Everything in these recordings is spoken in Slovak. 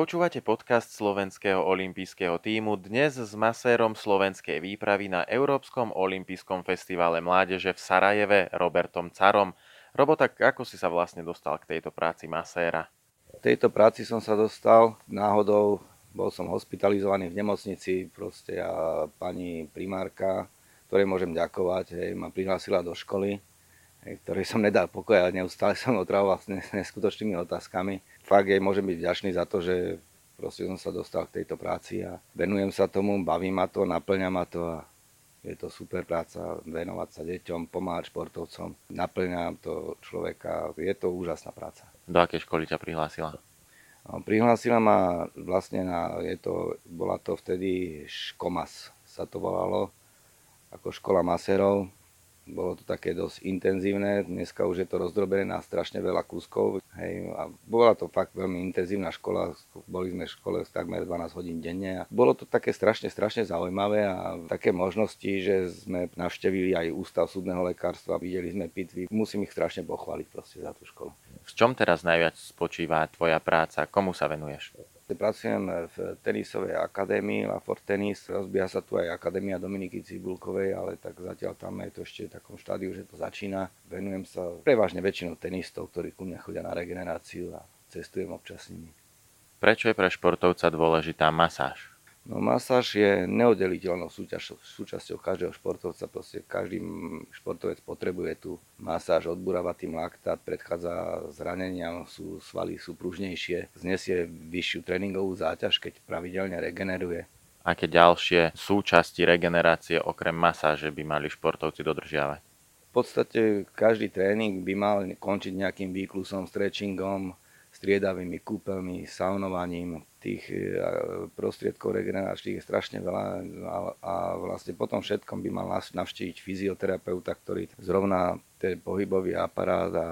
Počúvate podcast slovenského olympijského týmu dnes s masérom slovenskej výpravy na Európskom olympijskom festivale mládeže v Sarajeve Robertom Carom. Robo, tak ako si sa vlastne dostal k tejto práci maséra? V tejto práci som sa dostal náhodou, bol som hospitalizovaný v nemocnici proste a pani primárka, ktorej môžem ďakovať, hej, ma prihlásila do školy ktorý som nedal pokoj a neustále som otravoval s neskutočnými otázkami. Fakt jej môžem byť vďačný za to, že proste som sa dostal k tejto práci a venujem sa tomu, baví ma to, naplňa ma to a je to super práca, venovať sa deťom, pomáhať športovcom, naplňa to človeka, je to úžasná práca. Do akej školy ťa prihlásila? No, prihlásila ma vlastne na, je to, bola to vtedy Škomas sa to volalo, ako škola maserov, bolo to také dosť intenzívne, dneska už je to rozdrobené na strašne veľa kúskov. Hej, a bola to fakt veľmi intenzívna škola, boli sme v škole takmer 12 hodín denne a bolo to také strašne, strašne zaujímavé a také možnosti, že sme navštevili aj ústav súdneho lekárstva, videli sme pitvy, musím ich strašne pochváliť proste za tú školu. V čom teraz najviac spočíva tvoja práca? Komu sa venuješ? Pracujem v tenisovej akadémii La Fort Tennis. Rozbieha sa tu aj akadémia Dominiky Cibulkovej, ale tak zatiaľ tam je to ešte v takom štádiu, že to začína. Venujem sa prevažne väčšinou tenistov, ktorí ku mňa chodia na regeneráciu a cestujem občas s nimi. Prečo je pre športovca dôležitá masáž? No masáž je neoddeliteľnou súťaž, súčasťou každého športovca. Proste každý športovec potrebuje tú masáž, odburáva tým laktát, predchádza zraneniam, sú svaly sú pružnejšie, znesie vyššiu tréningovú záťaž, keď pravidelne regeneruje. Aké ďalšie súčasti regenerácie okrem masáže by mali športovci dodržiavať? V podstate každý tréning by mal končiť nejakým výklusom, stretchingom, striedavými kúpeľmi, saunovaním. Tých e, prostriedkov regeneračných je strašne veľa a, a vlastne potom všetkom by mal navštíviť fyzioterapeuta, ktorý zrovna ten pohybový aparát a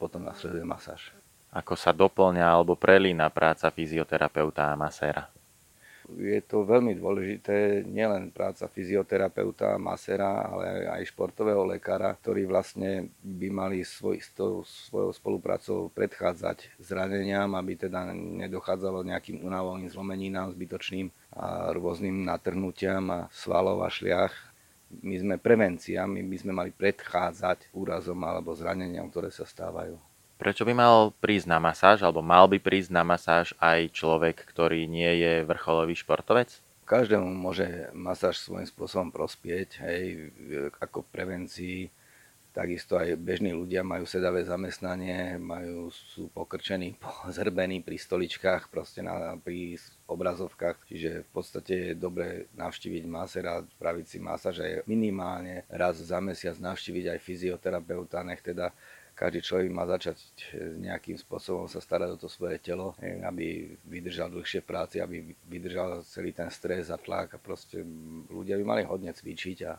potom nasleduje masáž. Ako sa doplňa alebo prelína práca fyzioterapeuta a maséra? Je to veľmi dôležité, nielen práca fyzioterapeuta, masera, ale aj športového lekára, ktorí vlastne by mali svoj, s tou svojou spoluprácou predchádzať zraneniam, aby teda nedochádzalo nejakým unavovým zlomeninám zbytočným a rôznym natrhnutiam a svalov a šliach. My sme prevencia, my by sme mali predchádzať úrazom alebo zraneniam, ktoré sa stávajú. Prečo by mal prísť na masáž, alebo mal by prísť na masáž aj človek, ktorý nie je vrcholový športovec? Každému môže masáž svojím spôsobom prospieť, hej, ako prevencii. Takisto aj bežní ľudia majú sedavé zamestnanie, majú, sú pokrčení, zrbení pri stoličkách, proste na, pri obrazovkách. Čiže v podstate je dobre navštíviť masera, spraviť si masáž aj minimálne raz za mesiac navštíviť aj fyzioterapeuta, nech teda každý človek má začať eh, nejakým spôsobom sa starať o to svoje telo, eh, aby vydržal dlhšie práci, aby vydržal celý ten stres a tlak a proste ľudia by mali hodne cvičiť a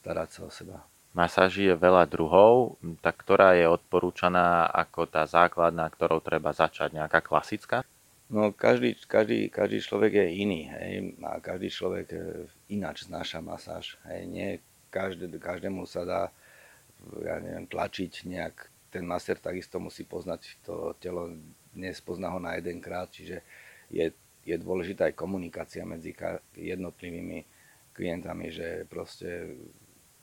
starať sa o seba. Masáži je veľa druhov, tak ktorá je odporúčaná ako tá základná, ktorou treba začať, nejaká klasická? No každý, každý, každý človek je iný hej, a každý človek eh, ináč znáša masáž. Hej. Nie každé, každému sa dá ja neviem, tlačiť nejak. Ten master takisto musí poznať to telo, nespozná ho na jeden krát, čiže je, je dôležitá aj komunikácia medzi jednotlivými klientami, že proste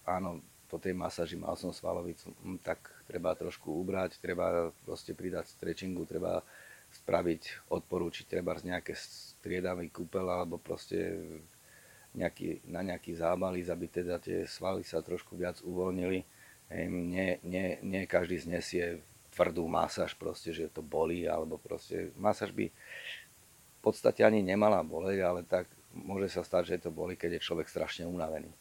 áno, po tej masáži mal som svalovicu, hm, tak treba trošku ubrať, treba proste pridať stretchingu, treba spraviť, odporúčiť treba z nejaké striedavý kúpel alebo proste nejaký, na nejaký zábalíz, aby teda tie svaly sa trošku viac uvoľnili nie, nie, nie každý znesie tvrdú masáž, proste, že to bolí, alebo proste masáž by v podstate ani nemala boleť, ale tak môže sa stať, že to boli, keď je človek strašne unavený.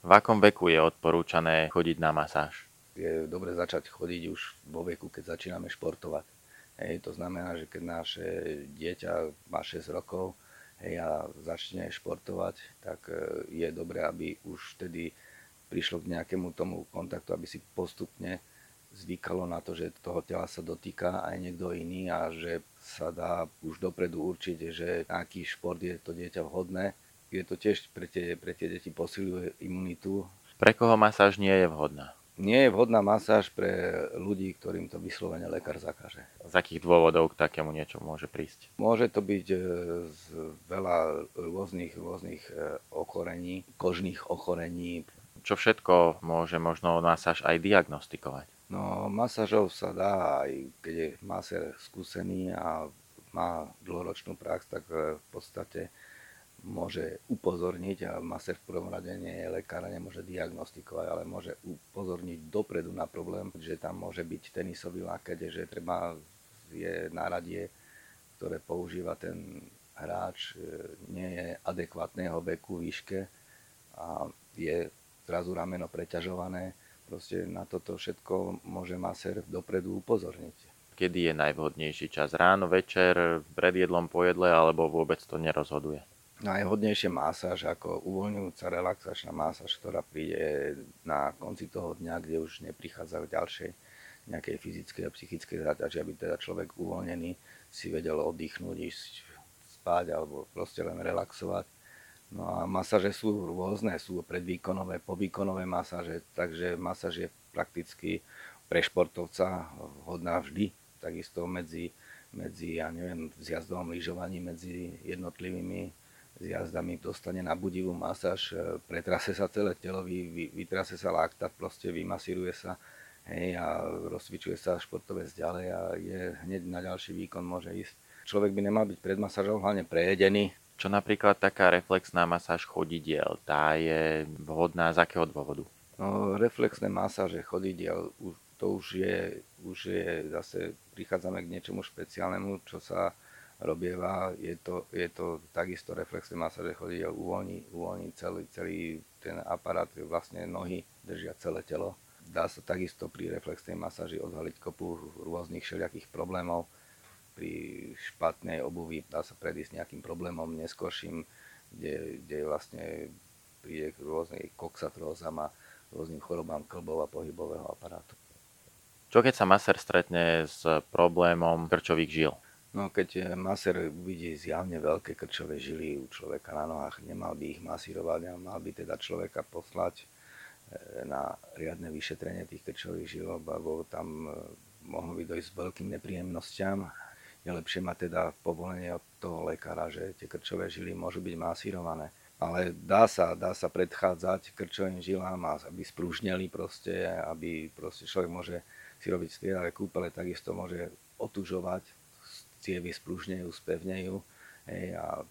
V akom veku je odporúčané chodiť na masáž? Je dobre začať chodiť už vo veku, keď začíname športovať. Hej, to znamená, že keď naše dieťa má 6 rokov hej, a začne športovať, tak e, je dobré, aby už vtedy prišlo k nejakému tomu kontaktu, aby si postupne zvykalo na to, že toho tela sa dotýka aj niekto iný a že sa dá už dopredu určiť, že aký šport je to dieťa vhodné. Je to tiež pre tie, pre tie deti posiluje imunitu. Pre koho masáž nie je vhodná? Nie je vhodná masáž pre ľudí, ktorým to vyslovene lekár zakáže. Z akých dôvodov k takému niečo môže prísť? Môže to byť e, z veľa rôznych, rôznych e, ochorení, kožných ochorení. Čo všetko môže možno masáž aj diagnostikovať? No, masážov sa dá, aj keď je masér skúsený a má dlhoročnú prax, tak e, v podstate môže upozorniť a masér v prvom rade nie je lekár nemôže diagnostikovať, ale môže upozorniť dopredu na problém, že tam môže byť tenisový lakeť, že treba je náradie, ktoré používa ten hráč, e, nie je adekvátneho veku, výške a je zrazu rameno preťažované. Proste na toto všetko môže masér dopredu upozorniť kedy je najvhodnejší čas? Ráno, večer, pred jedlom, po jedle, alebo vôbec to nerozhoduje? najhodnejšia masáž ako uvoľňujúca relaxačná masáž, ktorá príde na konci toho dňa, kde už neprichádza k ďalšej nejakej fyzickej a psychickej záťaži, aby teda človek uvoľnený si vedel oddychnúť, ísť spať alebo proste len relaxovať. No a masáže sú rôzne, sú predvýkonové, povýkonové masáže, takže masáž je prakticky pre športovca vhodná vždy, takisto medzi, medzi ja neviem, zjazdovom lyžovaní medzi jednotlivými s jazdami dostane na budivú masáž, e, pretrase sa celé telo, vy, vy, vytrase sa láktať, proste vymasíruje sa hej, a rozcvičuje sa športovec ďalej a je hneď na ďalší výkon môže ísť. Človek by nemal byť pred masážou hlavne prejedený. Čo napríklad taká reflexná masáž chodidiel, tá je vhodná z akého dôvodu? No, reflexné masáže chodidiel, to už je, už je zase, prichádzame k niečomu špeciálnemu, čo sa robieva, je to, je to takisto reflexné masáže a uvoľní, uvoľní celý, celý ten aparát, vlastne nohy držia celé telo. Dá sa takisto pri reflexnej masáži odhaliť kopu rôznych všelijakých problémov. Pri špatnej obuvi dá sa predísť nejakým problémom neskorším, kde, kde vlastne príde k rôznej koksatrózam a rôznym chorobám klbov a pohybového aparátu. Čo keď sa maser stretne s problémom krčových žil? No keď maser vidí zjavne veľké krčové žily u človeka na nohách, nemal by ich masírovať a mal by teda človeka poslať eh, na riadne vyšetrenie tých krčových žil, lebo tam eh, mohlo by dojsť s veľkým nepríjemnosťam. Je lepšie mať teda povolenie od toho lekára, že tie krčové žily môžu byť masírované. Ale dá sa, dá sa predchádzať krčovým žilám, aby sprúžneli proste, aby proste človek môže si robiť striedavé kúpele, takisto môže otužovať cievy spružnejú, spevnejú hej, a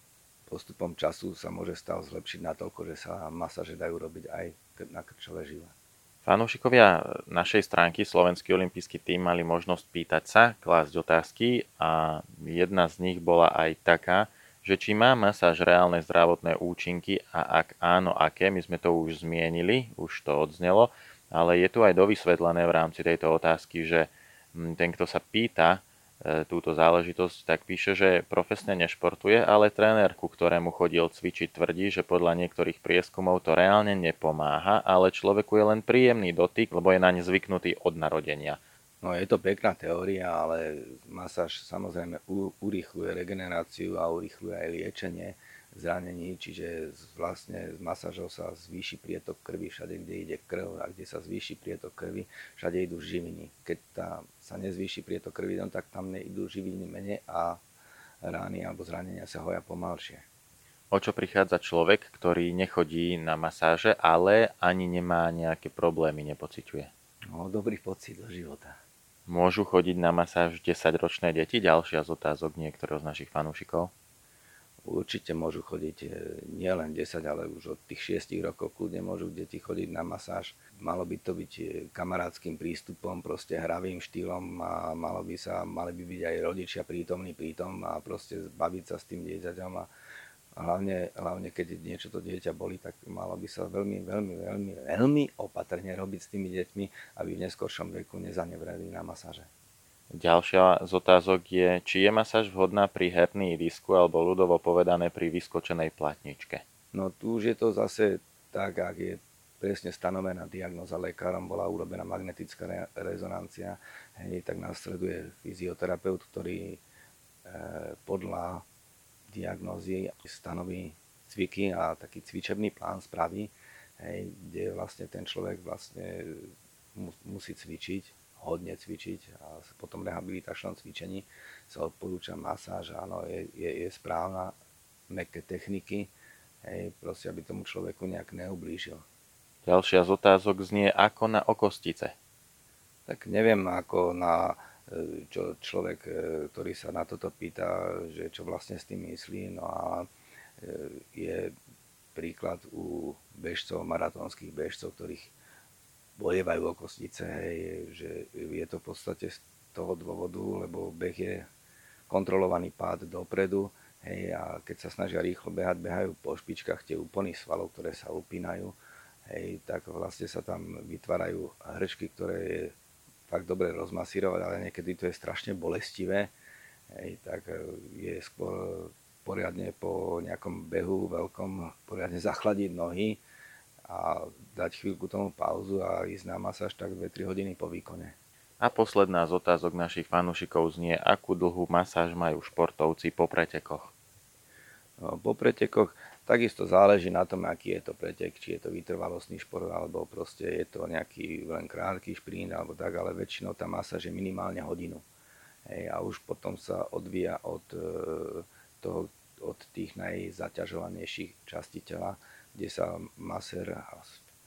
postupom času sa môže stav zlepšiť natoľko, že sa masaže dajú robiť aj na krčové žile. Fanúšikovia našej stránky Slovenský olimpijský tým mali možnosť pýtať sa, klásť otázky a jedna z nich bola aj taká, že či má masáž reálne zdravotné účinky a ak áno, aké, my sme to už zmienili, už to odznelo, ale je tu aj dovysvetlené v rámci tejto otázky, že hm, ten, kto sa pýta, túto záležitosť, tak píše, že profesne nešportuje, ale tréner, ku ktorému chodil cvičiť, tvrdí, že podľa niektorých prieskumov to reálne nepomáha, ale človeku je len príjemný dotyk, lebo je naň zvyknutý od narodenia. No je to pekná teória, ale masáž samozrejme urýchluje regeneráciu a urýchluje aj liečenie zranení, čiže vlastne s masážou sa zvýši prietok krvi všade, kde ide krv a kde sa zvýši prietok krvi, všade idú živiny. Keď tá, sa nezvýši prietok krvi, no, tak tam neidú živiny menej a rány alebo zranenia sa hoja pomalšie. O čo prichádza človek, ktorý nechodí na masáže, ale ani nemá nejaké problémy, nepociťuje? No, dobrý pocit do života. Môžu chodiť na masáž 10-ročné deti? Ďalšia z otázok niektorého z našich fanúšikov určite môžu chodiť e, nielen 10, ale už od tých 6 rokov kľudne môžu deti chodiť na masáž. Malo by to byť e, kamarádským prístupom, proste hravým štýlom a malo by sa, mali by byť aj rodičia prítomní prítom a proste baviť sa s tým dieťaťom a hlavne, hlavne keď niečo to dieťa boli, tak malo by sa veľmi, veľmi, veľmi, veľmi opatrne robiť s tými deťmi, aby v neskoršom veku nezanevreli na masáže. Ďalšia z otázok je, či je masáž vhodná pri herný disku alebo ľudovo povedané pri vyskočenej platničke. No tu už je to zase tak, ak je presne stanovená diagnoza lekárom, bola urobená magnetická re- rezonancia, hej, tak následuje fyzioterapeut, ktorý e, podľa diagnózy stanoví cviky a taký cvičebný plán spraví, hej, kde vlastne ten človek vlastne musí cvičiť, hodne cvičiť a po tom rehabilitačnom cvičení sa odporúča masáž, áno, je, je, je správna, meké techniky, hej, proste aby tomu človeku nejak neublížil. Ďalšia z otázok znie ako na okostice. Tak neviem ako na e, čo človek, e, ktorý sa na toto pýta, že čo vlastne s tým myslí, no a e, je príklad u bežcov, maratónskych bežcov, ktorých bolievajú o kostice, hej, že je to v podstate z toho dôvodu, lebo beh je kontrolovaný pád dopredu, hej, a keď sa snažia rýchlo behať, behajú po špičkách tie úpony svalov, ktoré sa upínajú, hej, tak vlastne sa tam vytvárajú hrčky, ktoré je fakt dobre rozmasírovať, ale niekedy to je strašne bolestivé, hej, tak je skôr poriadne po nejakom behu veľkom poriadne zachladiť nohy, a dať chvíľku tomu pauzu a ísť na masáž tak 2-3 hodiny po výkone. A posledná z otázok našich fanúšikov znie, akú dlhú masáž majú športovci po pretekoch? No, po pretekoch takisto záleží na tom, aký je to pretek, či je to vytrvalostný šport, alebo proste je to nejaký len krátky šprint, alebo tak, ale väčšinou tá masáž je minimálne hodinu. Hej, a už potom sa odvíja od, e, toho, od tých najzaťažovanejších častí tela, kde sa masér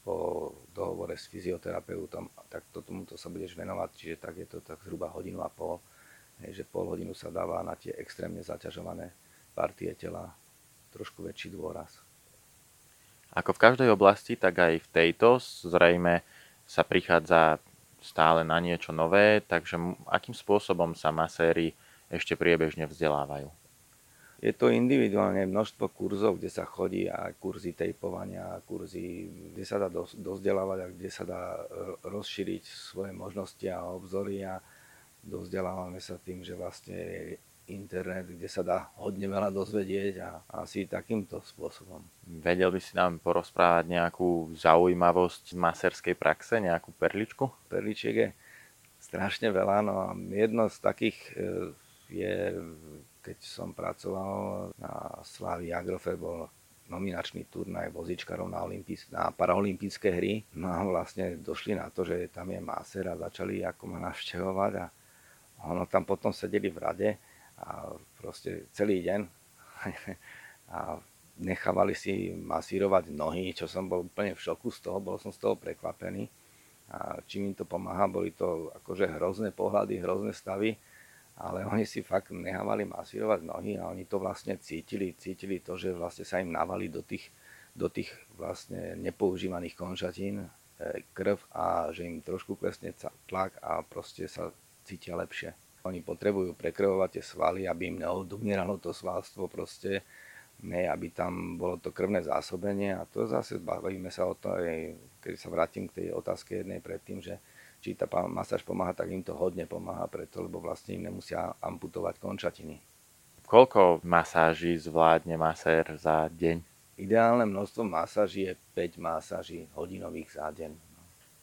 po dohovore s fyzioterapeutom, tak to, tomuto sa budeš venovať, čiže tak je to tak zhruba hodinu a pol, že pol hodinu sa dáva na tie extrémne zaťažované partie tela trošku väčší dôraz. Ako v každej oblasti, tak aj v tejto zrejme sa prichádza stále na niečo nové, takže akým spôsobom sa maséri ešte priebežne vzdelávajú? Je to individuálne množstvo kurzov, kde sa chodí a kurzy tejpovania, kurzy, kde sa dá dozdelávať a kde sa dá e, rozšíriť svoje možnosti a obzory a dozdelávame sa tým, že vlastne internet, kde sa dá hodne veľa dozvedieť a asi takýmto spôsobom. Vedel by si nám porozprávať nejakú zaujímavosť maserskej praxe, nejakú perličku? Perličiek je strašne veľa, no a jedno z takých e, je keď som pracoval na Slávy Agrofe, bol nominačný turnaj vozičkarov na, Olympis, na paraolympijské hry. No a vlastne došli na to, že tam je maser a začali ako ma navštevovať a ono tam potom sedeli v rade a proste celý deň a nechávali si masírovať nohy, čo som bol úplne v šoku z toho, bol som z toho prekvapený. A čím im to pomáha, boli to akože hrozné pohľady, hrozné stavy ale oni si fakt nehávali masírovať nohy a oni to vlastne cítili, cítili to, že vlastne sa im navali do tých, do tých vlastne nepoužívaných končatín e, krv a že im trošku klesne tlak a proste sa cítia lepšie. Oni potrebujú prekrvovať tie svaly, aby im neodumieralo to svalstvo proste, ne, aby tam bolo to krvné zásobenie a to zase bavíme sa o to, keď sa vrátim k tej otázke jednej predtým, že či tá masáž pomáha, tak im to hodne pomáha preto, lebo vlastne im nemusia amputovať končatiny. Koľko masáží zvládne masér za deň? Ideálne množstvo masáží je 5 masáží hodinových za deň.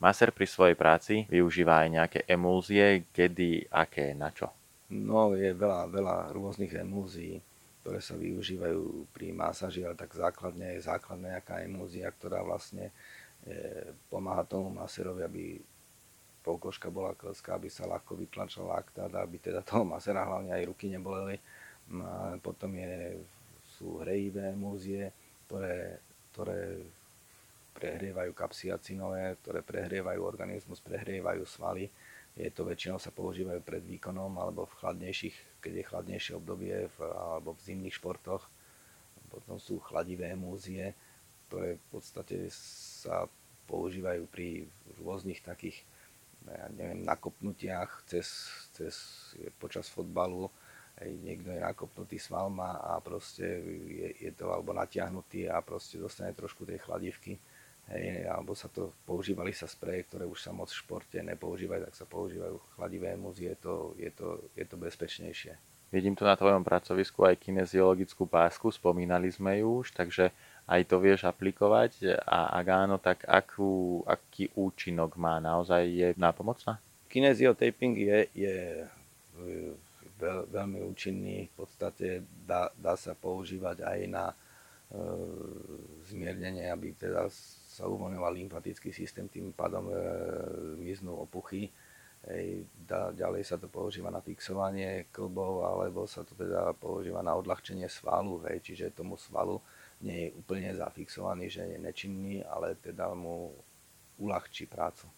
Masér pri svojej práci využíva aj nejaké emulzie, kedy, aké, na čo? No, je veľa, veľa rôznych emulzií, ktoré sa využívajú pri masáži, ale tak základne je základná nejaká emulzia, ktorá vlastne je, pomáha tomu masérovi, aby polkoška bola klská, aby sa ľahko vytlačil laktát, aby teda toho masera hlavne aj ruky neboleli. No a potom je, sú hrejivé emúzie, ktoré, ktoré prehrievajú kapsiacinové, ktoré prehrievajú organizmus, prehrievajú svaly. Je to väčšinou sa používajú pred výkonom alebo v chladnejších, keď je chladnejšie obdobie v, alebo v zimných športoch. Potom sú chladivé emúzie, ktoré v podstate sa používajú pri rôznych takých ja neviem, nakopnutiach cez, cez, počas fotbalu, hej, niekto je nakopnutý s valma a proste je, je to alebo natiahnutý a proste dostane trošku tej chladivky. Hej, alebo sa to, používali sa spreje, ktoré už sa moc v športe nepoužívajú, tak sa používajú chladivé muzy, je to, je to, je to bezpečnejšie. Vidím tu na tvojom pracovisku aj kineziologickú pásku, spomínali sme ju už, takže aj to vieš aplikovať a ak áno, tak akú, aký účinok má? Naozaj je nápomocná? Kineziotaping je, je veľ, veľmi účinný, v podstate dá, dá sa používať aj na e, zmiernenie, aby teda sa uvoľňoval lymfatický systém, tým pádom e, opuchy. Hej, da, ďalej sa to používa na fixovanie klbov, alebo sa to teda používa na odľahčenie svalu, hej, čiže tomu svalu nie je úplne zafixovaný, že je nečinný, ale teda mu uľahčí prácu.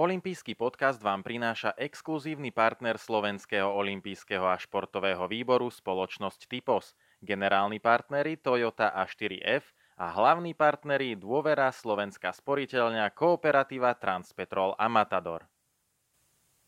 Olympijský podcast vám prináša exkluzívny partner Slovenského olympijského a športového výboru spoločnosť Typos, generálni partneri Toyota a 4F a hlavní partneri Dôvera Slovenská sporiteľňa Kooperativa Transpetrol a Matador.